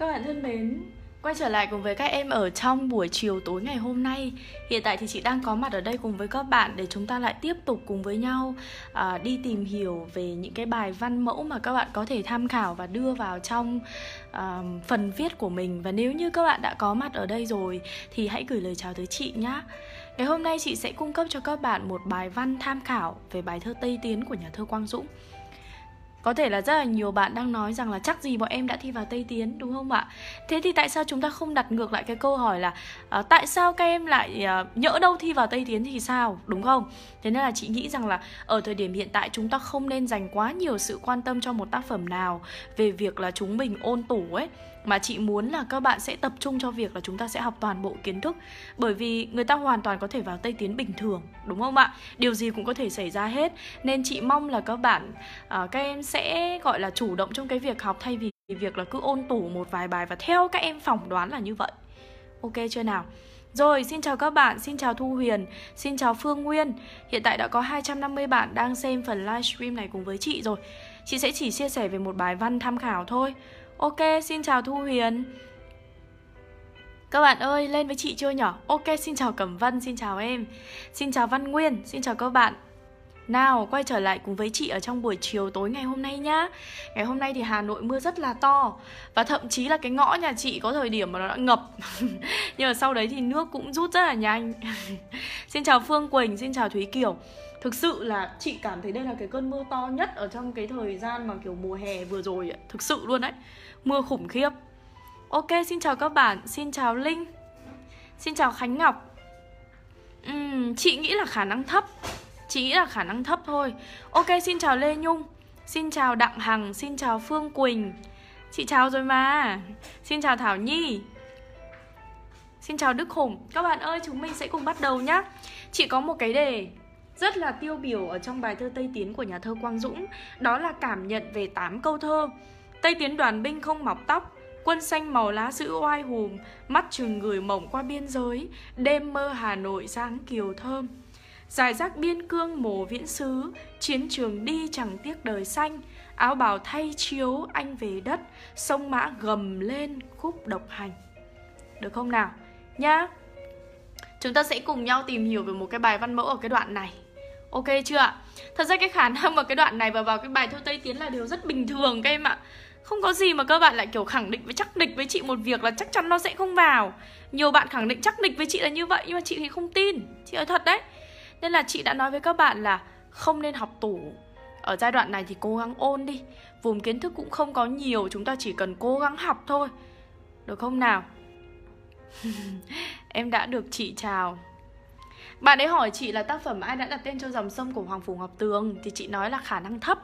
Các bạn thân mến, quay trở lại cùng với các em ở trong buổi chiều tối ngày hôm nay. Hiện tại thì chị đang có mặt ở đây cùng với các bạn để chúng ta lại tiếp tục cùng với nhau à, đi tìm hiểu về những cái bài văn mẫu mà các bạn có thể tham khảo và đưa vào trong à, phần viết của mình. Và nếu như các bạn đã có mặt ở đây rồi thì hãy gửi lời chào tới chị nhé Ngày hôm nay chị sẽ cung cấp cho các bạn một bài văn tham khảo về bài thơ Tây Tiến của nhà thơ Quang Dũng có thể là rất là nhiều bạn đang nói rằng là chắc gì bọn em đã thi vào Tây Tiến đúng không ạ? Thế thì tại sao chúng ta không đặt ngược lại cái câu hỏi là uh, tại sao các em lại uh, nhỡ đâu thi vào Tây Tiến thì sao đúng không? Thế nên là chị nghĩ rằng là ở thời điểm hiện tại chúng ta không nên dành quá nhiều sự quan tâm cho một tác phẩm nào về việc là chúng mình ôn tủ ấy mà chị muốn là các bạn sẽ tập trung cho việc là chúng ta sẽ học toàn bộ kiến thức bởi vì người ta hoàn toàn có thể vào tây tiến bình thường đúng không ạ điều gì cũng có thể xảy ra hết nên chị mong là các bạn uh, các em sẽ gọi là chủ động trong cái việc học thay vì việc là cứ ôn tủ một vài bài và theo các em phỏng đoán là như vậy. Ok chưa nào? Rồi, xin chào các bạn, xin chào Thu Huyền, xin chào Phương Nguyên. Hiện tại đã có 250 bạn đang xem phần livestream này cùng với chị rồi. Chị sẽ chỉ chia sẻ về một bài văn tham khảo thôi. Ok, xin chào Thu Huyền. Các bạn ơi, lên với chị chưa nhở? Ok, xin chào Cẩm Vân, xin chào em. Xin chào Văn Nguyên, xin chào các bạn nào, quay trở lại cùng với chị ở trong buổi chiều tối ngày hôm nay nhá. Ngày hôm nay thì Hà Nội mưa rất là to. Và thậm chí là cái ngõ nhà chị có thời điểm mà nó đã ngập. Nhưng mà sau đấy thì nước cũng rút rất là nhanh. Xin chào Phương Quỳnh, xin chào Thúy Kiều. Thực sự là chị cảm thấy đây là cái cơn mưa to nhất ở trong cái thời gian mà kiểu mùa hè vừa rồi ấy. Thực sự luôn đấy. Mưa khủng khiếp. Ok, xin chào các bạn, xin chào Linh. Xin chào Khánh Ngọc. Uhm, Chị nghĩ là khả năng thấp chỉ nghĩ là khả năng thấp thôi. Ok, xin chào Lê Nhung. Xin chào Đặng Hằng, xin chào Phương Quỳnh. Chị chào rồi mà. Xin chào Thảo Nhi. Xin chào Đức Hùng. Các bạn ơi, chúng mình sẽ cùng bắt đầu nhá. Chị có một cái đề rất là tiêu biểu ở trong bài thơ Tây Tiến của nhà thơ Quang Dũng. Đó là cảm nhận về 8 câu thơ. Tây Tiến đoàn binh không mọc tóc Quân xanh màu lá giữ oai hùm Mắt chừng người mộng qua biên giới Đêm mơ Hà Nội sáng kiều thơm. Giải rác biên cương mồ viễn xứ, Chiến trường đi chẳng tiếc đời xanh. Áo bào thay chiếu anh về đất, Sông mã gầm lên khúc độc hành. Được không nào? Nhá. Chúng ta sẽ cùng nhau tìm hiểu về một cái bài văn mẫu ở cái đoạn này. Ok chưa ạ? Thật ra cái khả năng vào cái đoạn này và vào cái bài thơ Tây Tiến là điều rất bình thường các em ạ. Không có gì mà các bạn lại kiểu khẳng định với, chắc địch với chị một việc là chắc chắn nó sẽ không vào. Nhiều bạn khẳng định chắc địch với chị là như vậy nhưng mà chị thì không tin. Chị nói thật đấy. Nên là chị đã nói với các bạn là không nên học tủ. Ở giai đoạn này thì cố gắng ôn đi. Vùng kiến thức cũng không có nhiều Chúng ta chỉ cần cố gắng học thôi. Được không nào? em đã được chị chào. Bạn ấy hỏi chị là tác phẩm ai đã đặt tên cho dòng sông của Hoàng Phủ Ngọc Tường Thì chị nói là khả năng thấp.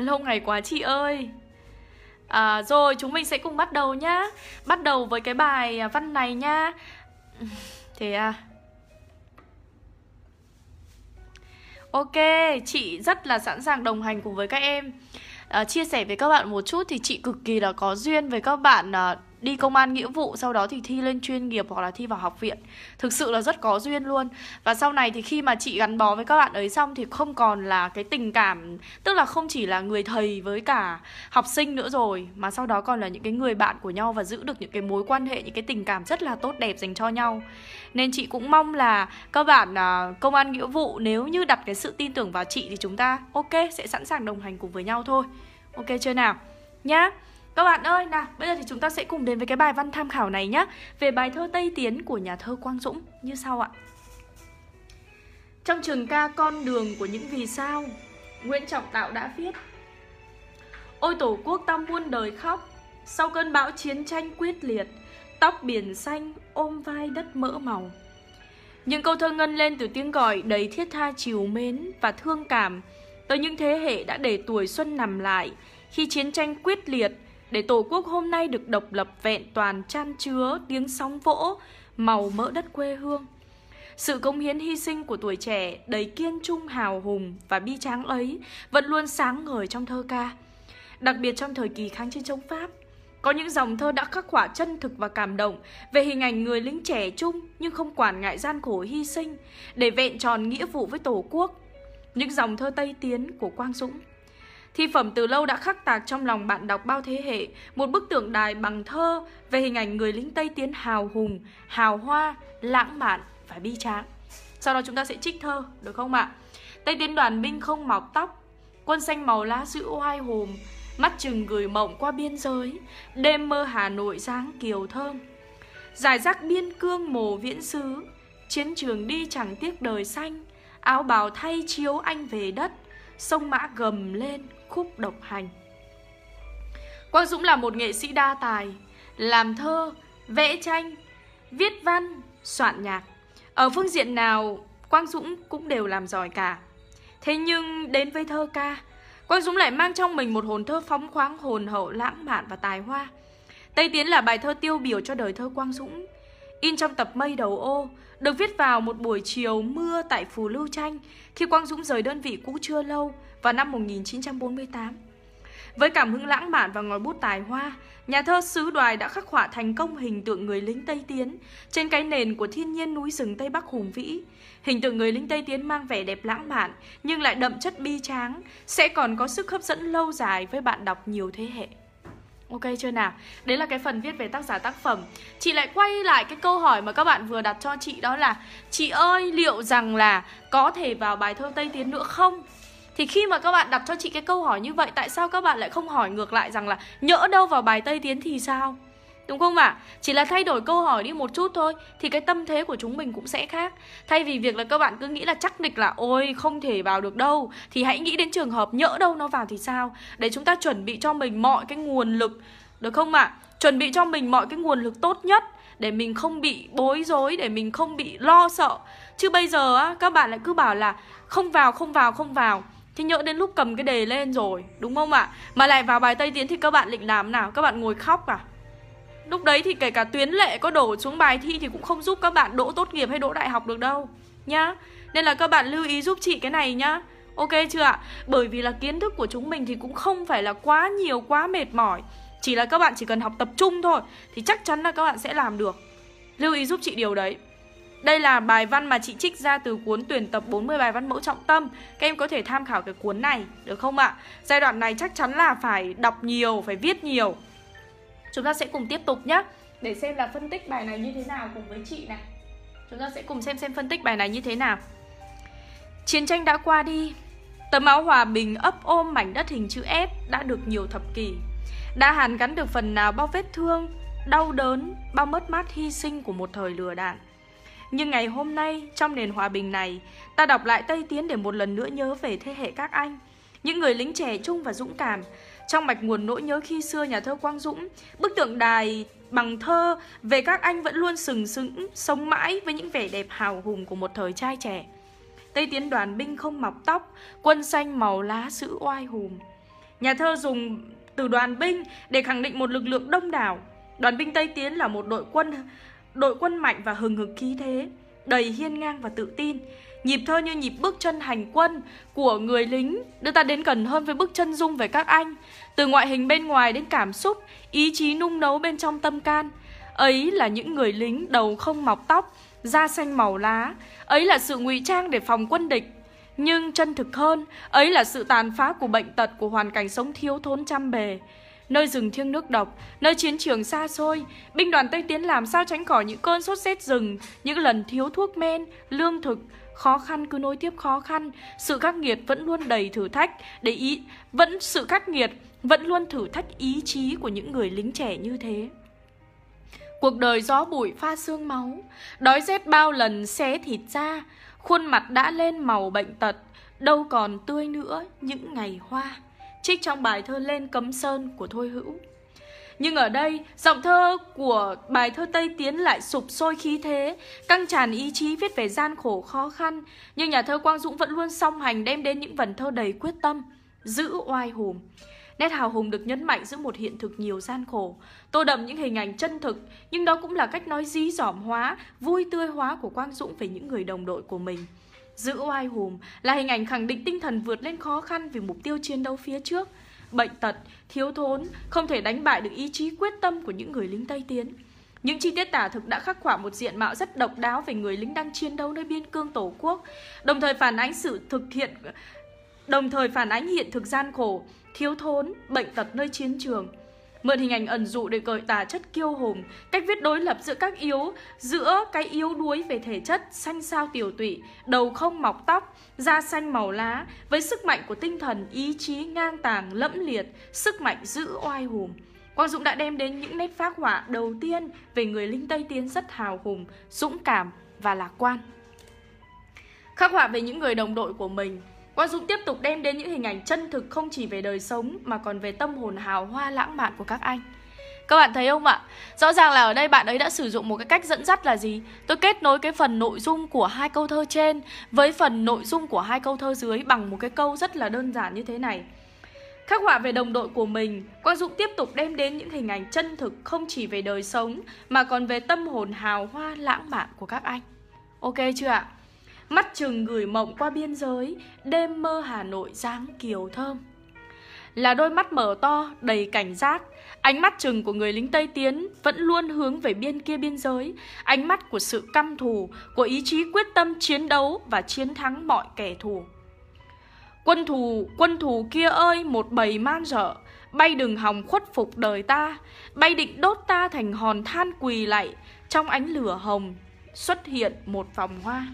Lâu ngày quá chị ơi. À, Rồi chúng mình sẽ cùng bắt đầu nhá. Bắt đầu với cái bài à, văn này nhá. Thế à? Ok, chị rất là sẵn sàng đồng hành cùng với các em. À, Chia sẻ với các bạn một chút thì chị cực kỳ là có duyên với các bạn à, đi công an nghĩa vụ sau đó thì thi lên chuyên nghiệp hoặc là thi vào học viện. Thực sự là rất có duyên luôn. Và sau này thì khi mà chị gắn bó với các bạn ấy xong thì không còn là cái tình cảm tức là không chỉ là người thầy với cả học sinh nữa rồi mà sau đó còn là những cái người bạn của nhau và giữ được những cái mối quan hệ những cái tình cảm rất là tốt đẹp dành cho nhau. Nên chị cũng mong là các bạn uh, công an nghĩa vụ nếu như đặt cái sự tin tưởng vào chị thì chúng ta ok sẽ sẵn sàng đồng hành cùng với nhau thôi. Ok chưa nào? Nhá các bạn ơi, nào, bây giờ thì chúng ta sẽ cùng đến với cái bài văn tham khảo này nhé Về bài thơ Tây Tiến của nhà thơ Quang Dũng như sau ạ. Trong trường ca Con đường của những vì sao Nguyễn Trọng Tạo đã viết Ôi tổ quốc ta muôn đời khóc Sau cơn bão chiến tranh quyết liệt Tóc biển xanh ôm vai đất mỡ màu. Những câu thơ ngân lên từ tiếng gọi đầy thiết tha chiều mến và thương cảm Tới những thế hệ đã để tuổi xuân nằm lại Khi chiến tranh quyết liệt để Tổ quốc hôm nay được độc lập vẹn toàn chan chứa tiếng sóng vỗ, màu mỡ đất quê hương. Sự công hiến hy sinh của tuổi trẻ đầy kiên trung hào hùng và bi tráng ấy vẫn luôn sáng ngời trong thơ ca. Đặc biệt trong thời kỳ kháng chiến chống Pháp, có những dòng thơ đã khắc họa chân thực và cảm động về hình ảnh người lính trẻ trung nhưng không quản ngại gian khổ hy sinh để vẹn tròn nghĩa vụ với Tổ quốc. Những dòng thơ Tây Tiến của Quang Dũng Thi phẩm từ lâu đã khắc tạc trong lòng bạn đọc bao thế hệ. Một bức tượng đài bằng thơ Về hình ảnh người lính Tây Tiến hào hùng, hào hoa, lãng mạn và bi tráng. Sau đó chúng ta sẽ trích thơ, được không ạ? Tây Tiến đoàn binh không mọc tóc Quân xanh màu lá giữ oai hùng Mắt chừng gửi mộng qua biên giới. Đêm mơ Hà Nội dáng kiều thơm Giải rác biên cương mồ viễn xứ. Chiến trường đi chẳng tiếc đời xanh Áo bào thay chiếu anh về đất. Sông mã gầm lên khúc độc hành. Quang Dũng là một nghệ sĩ đa tài Làm thơ, vẽ tranh, viết văn, soạn nhạc. Ở phương diện nào Quang Dũng cũng đều làm giỏi cả. Thế nhưng đến với thơ ca Quang Dũng lại mang trong mình một hồn thơ phóng khoáng hồn hậu lãng mạn và tài hoa. Tây Tiến là bài thơ tiêu biểu cho đời thơ Quang Dũng. In trong tập Mây Đầu Ô được viết vào một buổi chiều mưa tại Phù Lưu Tranh Khi Quang Dũng rời đơn vị cũ chưa lâu Vào năm 1948 Với cảm hứng lãng mạn và ngòi bút tài hoa, Nhà thơ Sứ Đoài đã khắc họa thành công hình tượng người lính Tây Tiến Trên cái nền của thiên nhiên núi rừng Tây Bắc hùng vĩ. Hình tượng người lính Tây Tiến mang vẻ đẹp lãng mạn, Nhưng lại đậm chất bi tráng, Sẽ còn có sức hấp dẫn lâu dài với bạn đọc nhiều thế hệ. Ok chưa nào? Đấy là cái phần viết về tác giả tác phẩm Chị lại quay lại cái câu hỏi mà các bạn vừa đặt cho chị, đó là, Chị ơi, liệu rằng là có thể vào bài thơ Tây Tiến nữa không? Thì khi mà các bạn đặt cho chị cái câu hỏi như vậy, Tại sao các bạn lại không hỏi ngược lại rằng là Nhỡ đâu vào bài Tây Tiến thì sao? Đúng không ạ? À? Chỉ là thay đổi câu hỏi đi một chút thôi Thì cái tâm thế của chúng mình cũng sẽ khác Thay vì việc là các bạn cứ nghĩ là chắc nịch là Ôi không thể vào được đâu Thì hãy nghĩ đến trường hợp nhỡ đâu nó vào thì sao Để chúng ta chuẩn bị cho mình mọi cái nguồn lực Được không ạ? À? Chuẩn bị cho mình mọi cái nguồn lực tốt nhất Để mình không bị bối rối Để mình không bị lo sợ Chứ bây giờ á, các bạn lại cứ bảo là Không vào, không vào, không vào Thì nhỡ đến lúc cầm cái đề lên rồi Đúng không ạ? À? Mà lại vào bài Tây Tiến thì các bạn định làm nào? Các bạn ngồi khóc à? Lúc đấy thì kể cả tuyến lệ có đổ xuống bài thi thì cũng không giúp các bạn đỗ tốt nghiệp hay đỗ đại học được đâu nhá. Nên là các bạn lưu ý giúp chị cái này nhá. Ok chưa ạ? Bởi vì là kiến thức của chúng mình thì cũng không phải là quá nhiều, quá mệt mỏi. Chỉ là các bạn chỉ cần học tập trung thôi thì chắc chắn là các bạn sẽ làm được. Lưu ý giúp chị điều đấy. Đây là bài văn mà chị trích ra từ cuốn tuyển tập 40 bài văn mẫu trọng tâm Các em có thể tham khảo cái cuốn này, được không ạ? Giai đoạn này chắc chắn là phải đọc nhiều, phải viết nhiều Chúng ta sẽ cùng tiếp tục nhé Để xem là phân tích bài này như thế nào cùng với chị này Chúng ta sẽ cùng xem xem phân tích bài này như thế nào. Chiến tranh đã qua đi. Tấm áo hòa bình ấp ôm mảnh đất hình chữ S đã được nhiều thập kỷ. Đã hàn gắn được phần nào bao vết thương, đau đớn, bao mất mát hy sinh của một thời lừa đạn Nhưng ngày hôm nay, trong nền hòa bình này Ta đọc lại Tây Tiến để một lần nữa nhớ về thế hệ các anh. Những người lính trẻ trung và dũng cảm trong mạch nguồn nỗi nhớ khi xưa nhà thơ Quang Dũng, bức tượng đài bằng thơ về các anh vẫn luôn sừng sững, sống mãi với những vẻ đẹp hào hùng của một thời trai trẻ. Tây tiến đoàn binh không mọc tóc, quân xanh màu lá sữ oai hùng. Nhà thơ dùng từ đoàn binh để khẳng định một lực lượng đông đảo. Đoàn binh Tây Tiến là một đội quân đội quân mạnh và hừng hực khí thế, đầy hiên ngang và tự tin. Nhịp thơ như nhịp bước chân hành quân của người lính đưa ta đến gần hơn với bước chân dung về các anh. Từ ngoại hình bên ngoài đến cảm xúc, ý chí nung nấu bên trong tâm can. Ấy là những người lính đầu không mọc tóc, da xanh màu lá. Ấy là sự ngụy trang để phòng quân địch. Nhưng chân thực hơn, ấy là sự tàn phá của bệnh tật của hoàn cảnh sống thiếu thốn trăm bề. Nơi rừng thiêng nước độc, nơi chiến trường xa xôi, binh đoàn Tây Tiến làm sao tránh khỏi những cơn sốt rét rừng, những lần thiếu thuốc men, lương thực, khó khăn cứ nối tiếp khó khăn, sự khắc nghiệt vẫn luôn đầy thử thách, để ý vẫn sự khắc nghiệt vẫn luôn thử thách ý chí của những người lính trẻ như thế. Cuộc đời gió bụi pha xương máu, đói rét bao lần xé thịt ra, khuôn mặt đã lên màu bệnh tật, đâu còn tươi nữa những ngày hoa. Trích trong bài thơ Lên Cấm Sơn của Thôi Hữu. Nhưng ở đây, giọng thơ của bài thơ Tây Tiến lại sụp sôi khí thế, căng tràn ý chí viết về gian khổ khó khăn. Nhưng nhà thơ Quang Dũng vẫn luôn song hành đem đến những vần thơ đầy quyết tâm, giữ oai hùng. Nét hào hùng được nhấn mạnh giữa một hiện thực nhiều gian khổ, tô đậm những hình ảnh chân thực, nhưng đó cũng là cách nói dí dỏm hóa, vui tươi hóa của Quang Dũng về những người đồng đội của mình. Giữ oai hùng là hình ảnh khẳng định tinh thần vượt lên khó khăn vì mục tiêu chiến đấu phía trước, bệnh tật, thiếu thốn không thể đánh bại được ý chí quyết tâm của những người lính Tây Tiến. Những chi tiết tả thực đã khắc họa một diện mạo rất độc đáo về người lính đang chiến đấu nơi biên cương Tổ quốc, đồng thời phản ánh sự thực hiện đồng thời phản ánh hiện thực gian khổ, thiếu thốn, bệnh tật nơi chiến trường. Mượn hình ảnh ẩn dụ để gợi tả chất kiêu hùng, cách viết đối lập giữa các yếu, giữa cái yếu đuối về thể chất, xanh sao tiểu tụy, đầu không mọc tóc, da xanh màu lá, với sức mạnh của tinh thần, ý chí ngang tàng, lẫm liệt, sức mạnh giữ oai hùng. Quang Dũng đã đem đến những nét phác họa đầu tiên về người lính Tây Tiến rất hào hùng, dũng cảm và lạc quan. Khắc họa về những người đồng đội của mình, Quang Dũng tiếp tục đem đến những hình ảnh chân thực không chỉ về đời sống mà còn về tâm hồn hào hoa lãng mạn của các anh. Các bạn thấy không ạ? Rõ ràng là ở đây bạn ấy đã sử dụng một cái cách dẫn dắt là gì? Tôi kết nối cái phần nội dung của hai câu thơ trên với phần nội dung của hai câu thơ dưới bằng một cái câu rất là đơn giản như thế này. Khắc họa về đồng đội của mình, Quang Dũng tiếp tục đem đến những hình ảnh chân thực không chỉ về đời sống mà còn về tâm hồn hào hoa lãng mạn của các anh. Ok chưa ạ? Mắt chừng gửi mộng qua biên giới Đêm mơ Hà Nội dáng kiều thơm. Là đôi mắt mở to, đầy cảnh giác Ánh mắt chừng của người lính Tây Tiến Vẫn luôn hướng về biên kia biên giới Ánh mắt của sự căm thù Của ý chí quyết tâm chiến đấu Và chiến thắng mọi kẻ thù. Quân thù, quân thù kia ơi Một bầy man dở Bay đừng hòng khuất phục đời ta Bay định đốt ta thành hòn than quỳ lạy Trong ánh lửa hồng Xuất hiện một vòng hoa.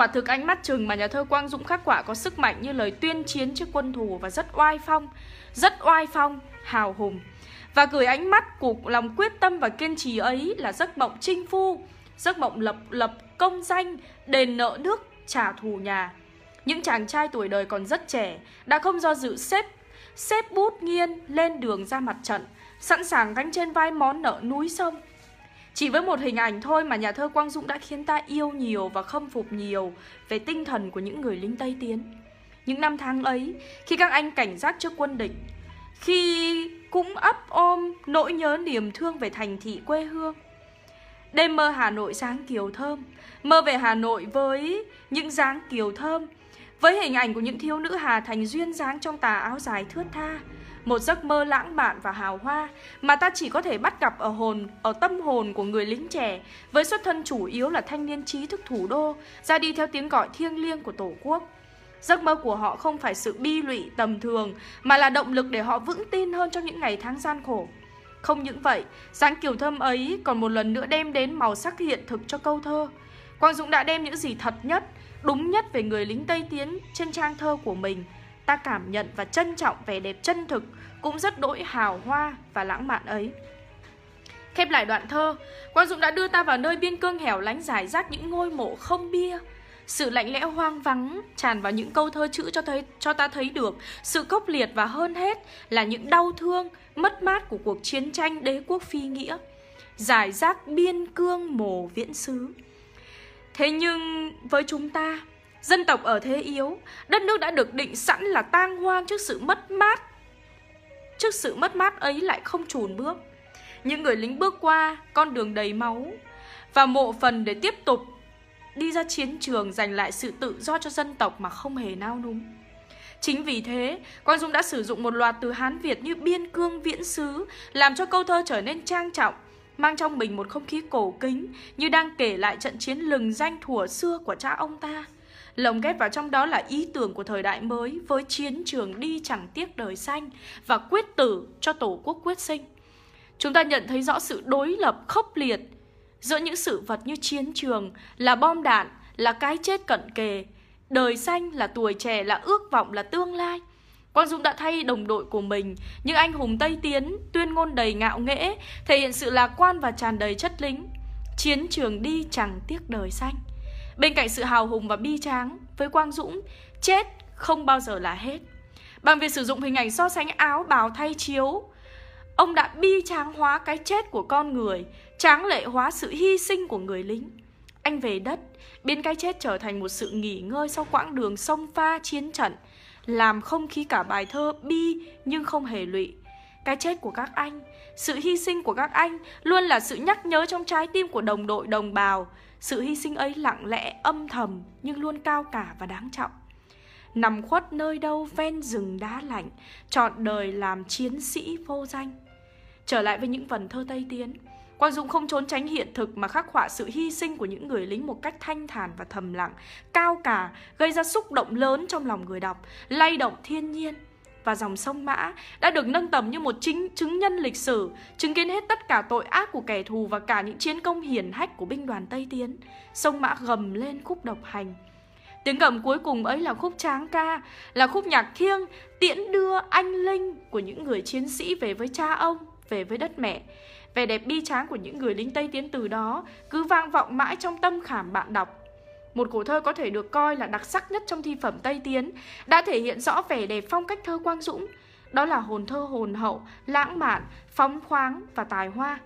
Quả thực ánh mắt chừng mà nhà thơ Quang Dũng khắc quả có sức mạnh như lời tuyên chiến trước quân thù và rất oai phong, rất oai phong, hào hùng. Và gửi ánh mắt của lòng quyết tâm và kiên trì ấy là giấc mộng chinh phu, giấc mộng lập lập công danh, đền nợ nước, trả thù nhà. Những chàng trai tuổi đời còn rất trẻ đã không do dự xếp xếp bút nghiên lên đường ra mặt trận, sẵn sàng gánh trên vai món nợ núi sông. Chỉ với một hình ảnh thôi mà nhà thơ Quang Dũng đã khiến ta yêu nhiều và khâm phục nhiều về tinh thần của những người lính Tây Tiến. Những năm tháng ấy, khi các anh cảnh giác trước quân địch, khi cũng ấp ôm nỗi nhớ niềm thương về thành thị quê hương. Đêm mơ Hà Nội sáng kiều thơm, mơ về Hà Nội với những dáng kiều thơm, với hình ảnh của những thiếu nữ Hà Thành duyên dáng trong tà áo dài thướt tha, một giấc mơ lãng mạn và hào hoa mà ta chỉ có thể bắt gặp ở hồn, ở tâm hồn của người lính trẻ với xuất thân chủ yếu là thanh niên trí thức thủ đô, ra đi theo tiếng gọi thiêng liêng của Tổ quốc. Giấc mơ của họ không phải sự bi lụy tầm thường mà là động lực để họ vững tin hơn trong những ngày tháng gian khổ. Không những vậy, dáng kiều thơm ấy còn một lần nữa đem đến màu sắc hiện thực cho câu thơ. Quang Dũng đã đem những gì thật nhất, đúng nhất về người lính Tây Tiến trên trang thơ của mình – ta cảm nhận và trân trọng vẻ đẹp chân thực cũng rất đỗi hào hoa và lãng mạn ấy. Khép lại đoạn thơ, Quang Dũng đã đưa ta vào nơi biên cương hẻo lánh giải rác những ngôi mộ không bia. Sự lạnh lẽo hoang vắng tràn vào những câu thơ chữ cho thấy cho ta thấy được sự khốc liệt và hơn hết là những đau thương, mất mát của cuộc chiến tranh đế quốc phi nghĩa. Giải rác biên cương mồ viễn xứ. Thế nhưng với chúng ta, Dân tộc ở thế yếu, đất nước đã được định sẵn là tang hoang trước sự mất mát. Trước sự mất mát ấy lại không chùn bước. Những người lính bước qua con đường đầy máu và mộ phần để tiếp tục đi ra chiến trường giành lại sự tự do cho dân tộc mà không hề nao núng. Chính vì thế, Quang Dung đã sử dụng một loạt từ Hán Việt như biên cương viễn xứ, làm cho câu thơ trở nên trang trọng, mang trong mình một không khí cổ kính như đang kể lại trận chiến lừng danh thủa xưa của cha ông ta. Lồng ghép vào trong đó là ý tưởng của thời đại mới với chiến trường đi chẳng tiếc đời xanh và quyết tử cho tổ quốc quyết sinh. Chúng ta nhận thấy rõ sự đối lập khốc liệt giữa những sự vật như chiến trường, là bom đạn, là cái chết cận kề, đời xanh là tuổi trẻ, là ước vọng, là tương lai. Quang Dũng đã thay đồng đội của mình, những anh hùng Tây Tiến, tuyên ngôn đầy ngạo nghễ, thể hiện sự lạc quan và tràn đầy chất lính. Chiến trường đi chẳng tiếc đời xanh. Bên cạnh sự hào hùng và bi tráng, với Quang Dũng, chết không bao giờ là hết. Bằng việc sử dụng hình ảnh so sánh áo bào thay chiếu, ông đã bi tráng hóa cái chết của con người, tráng lệ hóa sự hy sinh của người lính. Anh về đất, biến cái chết trở thành một sự nghỉ ngơi sau quãng đường sông pha chiến trận, làm không khí cả bài thơ bi nhưng không hề lụy. Cái chết của các anh, sự hy sinh của các anh luôn là sự nhắc nhớ trong trái tim của đồng đội đồng bào, sự hy sinh ấy lặng lẽ, âm thầm nhưng luôn cao cả và đáng trọng. Nằm khuất nơi đâu ven rừng đá lạnh, trọn đời làm chiến sĩ vô danh. Trở lại với những vần thơ Tây Tiến, Quang Dũng không trốn tránh hiện thực mà khắc họa sự hy sinh của những người lính một cách thanh thản và thầm lặng, cao cả, gây ra xúc động lớn trong lòng người đọc, lay động thiên nhiên. Và dòng sông Mã đã được nâng tầm như một chính chứng nhân lịch sử, chứng kiến hết tất cả tội ác của kẻ thù và cả những chiến công hiển hách của binh đoàn Tây Tiến. Sông Mã gầm lên khúc độc hành. Tiếng gầm cuối cùng ấy là khúc tráng ca, là khúc nhạc thiêng tiễn đưa anh linh của những người chiến sĩ về với cha ông, về với đất mẹ. Vẻ đẹp bi tráng của những người lính Tây Tiến từ đó cứ vang vọng mãi trong tâm khảm bạn đọc. Một cổ thơ có thể được coi là đặc sắc nhất trong thi phẩm Tây Tiến, đã thể hiện rõ vẻ đẹp phong cách thơ Quang Dũng. Đó là hồn thơ hồn hậu, lãng mạn, phóng khoáng và tài hoa.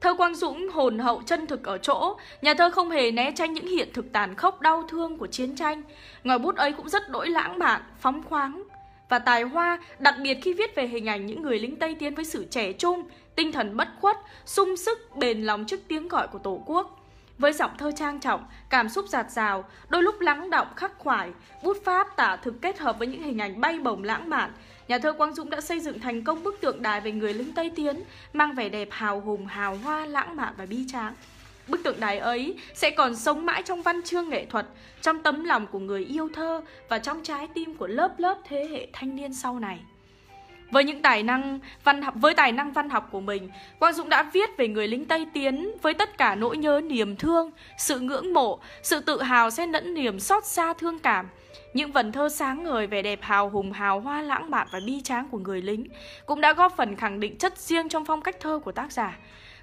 Thơ Quang Dũng hồn hậu chân thực ở chỗ, nhà thơ không hề né tránh những hiện thực tàn khốc đau thương của chiến tranh. Ngòi bút ấy cũng rất đỗi lãng mạn, phóng khoáng và tài hoa, đặc biệt khi viết về hình ảnh những người lính Tây Tiến với sự trẻ trung, tinh thần bất khuất, sung sức, bền lòng trước tiếng gọi của Tổ quốc. Với giọng thơ trang trọng, cảm xúc giạt rào, đôi lúc lắng động khắc khoải, bút pháp tả thực kết hợp với những hình ảnh bay bổng lãng mạn, nhà thơ Quang Dũng đã xây dựng thành công bức tượng đài về người lính Tây Tiến, mang vẻ đẹp hào hùng, hào hoa, lãng mạn và bi tráng. Bức tượng đài ấy sẽ còn sống mãi trong văn chương nghệ thuật, trong tấm lòng của người yêu thơ và trong trái tim của lớp lớp thế hệ thanh niên sau này. Với những tài năng văn học với tài năng văn học của mình, Quang Dũng đã viết về người lính Tây Tiến với tất cả nỗi nhớ niềm thương, sự ngưỡng mộ, sự tự hào xen lẫn niềm xót xa thương cảm. Những vần thơ sáng ngời về đẹp hào hùng hào hoa lãng mạn và bi tráng của người lính cũng đã góp phần khẳng định chất riêng trong phong cách thơ của tác giả.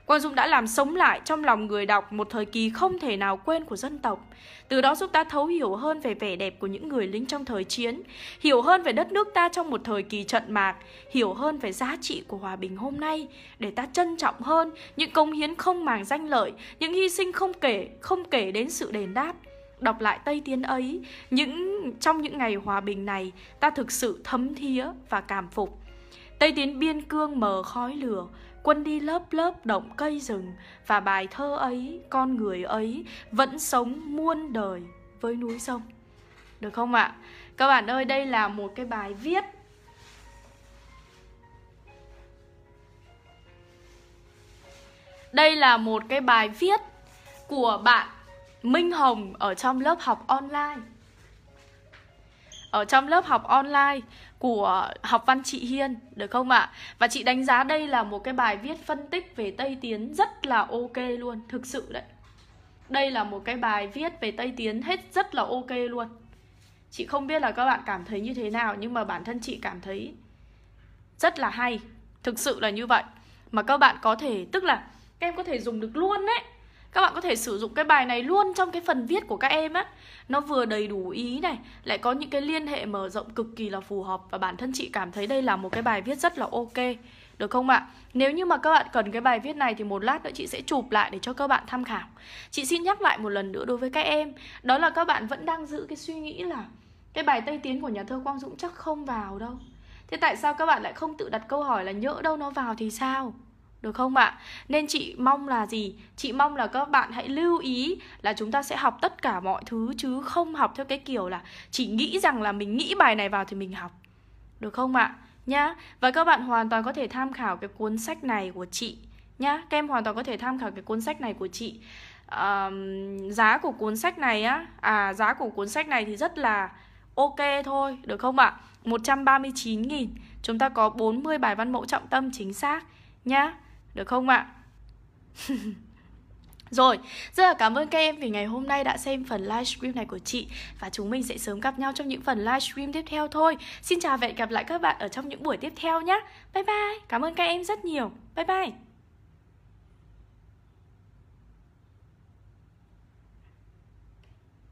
Quang Dũng đã làm sống lại trong lòng người đọc một thời kỳ không thể nào quên của dân tộc. Từ đó giúp ta thấu hiểu hơn về vẻ đẹp của những người lính trong thời chiến, hiểu hơn về đất nước ta trong một thời kỳ trận mạc, hiểu hơn về giá trị của hòa bình hôm nay, để ta trân trọng hơn những công hiến không màng danh lợi, những hy sinh không kể, không kể đến sự đền đáp. Đọc lại Tây Tiến ấy, những trong những ngày hòa bình này, ta thực sự thấm thía và cảm phục. Tây Tiến biên cương mờ khói lửa, Quân đi lớp lớp động cây rừng Và bài thơ ấy, con người ấy Vẫn sống muôn đời với núi sông. Được không ạ? Các bạn ơi, đây là một cái bài viết. Đây là một cái bài viết của bạn Minh Hồng ở trong lớp học online. Ở trong lớp học online của học văn chị Hiên được không ạ? Và chị đánh giá đây là một cái bài viết phân tích về Tây Tiến rất là ok luôn, thực sự đấy. Đây là một cái bài viết về Tây Tiến hết rất là ok luôn. Chị không biết là các bạn cảm thấy như thế nào nhưng mà bản thân chị cảm thấy rất là hay. Thực sự là như vậy. Mà các bạn có thể tức là các em có thể dùng được luôn đấy các bạn có thể sử dụng cái bài này luôn trong cái phần viết của các em á Nó vừa đầy đủ ý này, Lại có những cái liên hệ mở rộng cực kỳ là phù hợp Và bản thân chị cảm thấy đây là một cái bài viết rất là ok Được không ạ? Nếu như mà các bạn cần cái bài viết này Thì một lát nữa chị sẽ chụp lại để cho các bạn tham khảo Chị xin nhắc lại một lần nữa đối với các em, Đó là các bạn vẫn đang giữ cái suy nghĩ là Cái bài Tây Tiến của nhà thơ Quang Dũng chắc không vào đâu Thế tại sao các bạn lại không tự đặt câu hỏi là nhỡ đâu nó vào thì sao? Được không ạ? Nên chị mong là gì? Chị mong là các bạn hãy lưu ý là chúng ta sẽ học tất cả mọi thứ chứ không học theo cái kiểu là chỉ nghĩ rằng là mình nghĩ bài này vào thì mình học. Được không ạ? Nhá. Và các bạn hoàn toàn có thể tham khảo cái cuốn sách này của chị nhá. Các em hoàn toàn có thể tham khảo cái cuốn sách này của chị. À, giá của cuốn sách này á, à giá của cuốn sách này thì rất là ok thôi, được không ạ? 139 000 Chúng ta có 40 bài văn mẫu trọng tâm chính xác nhá. Được không ạ? Rồi, rất là cảm ơn các em vì ngày hôm nay đã xem phần livestream này của chị. Và chúng mình sẽ sớm gặp nhau trong những phần livestream tiếp theo thôi. Xin chào và hẹn gặp lại các bạn ở trong những buổi tiếp theo nhé Bye bye, cảm ơn các em rất nhiều. Bye bye.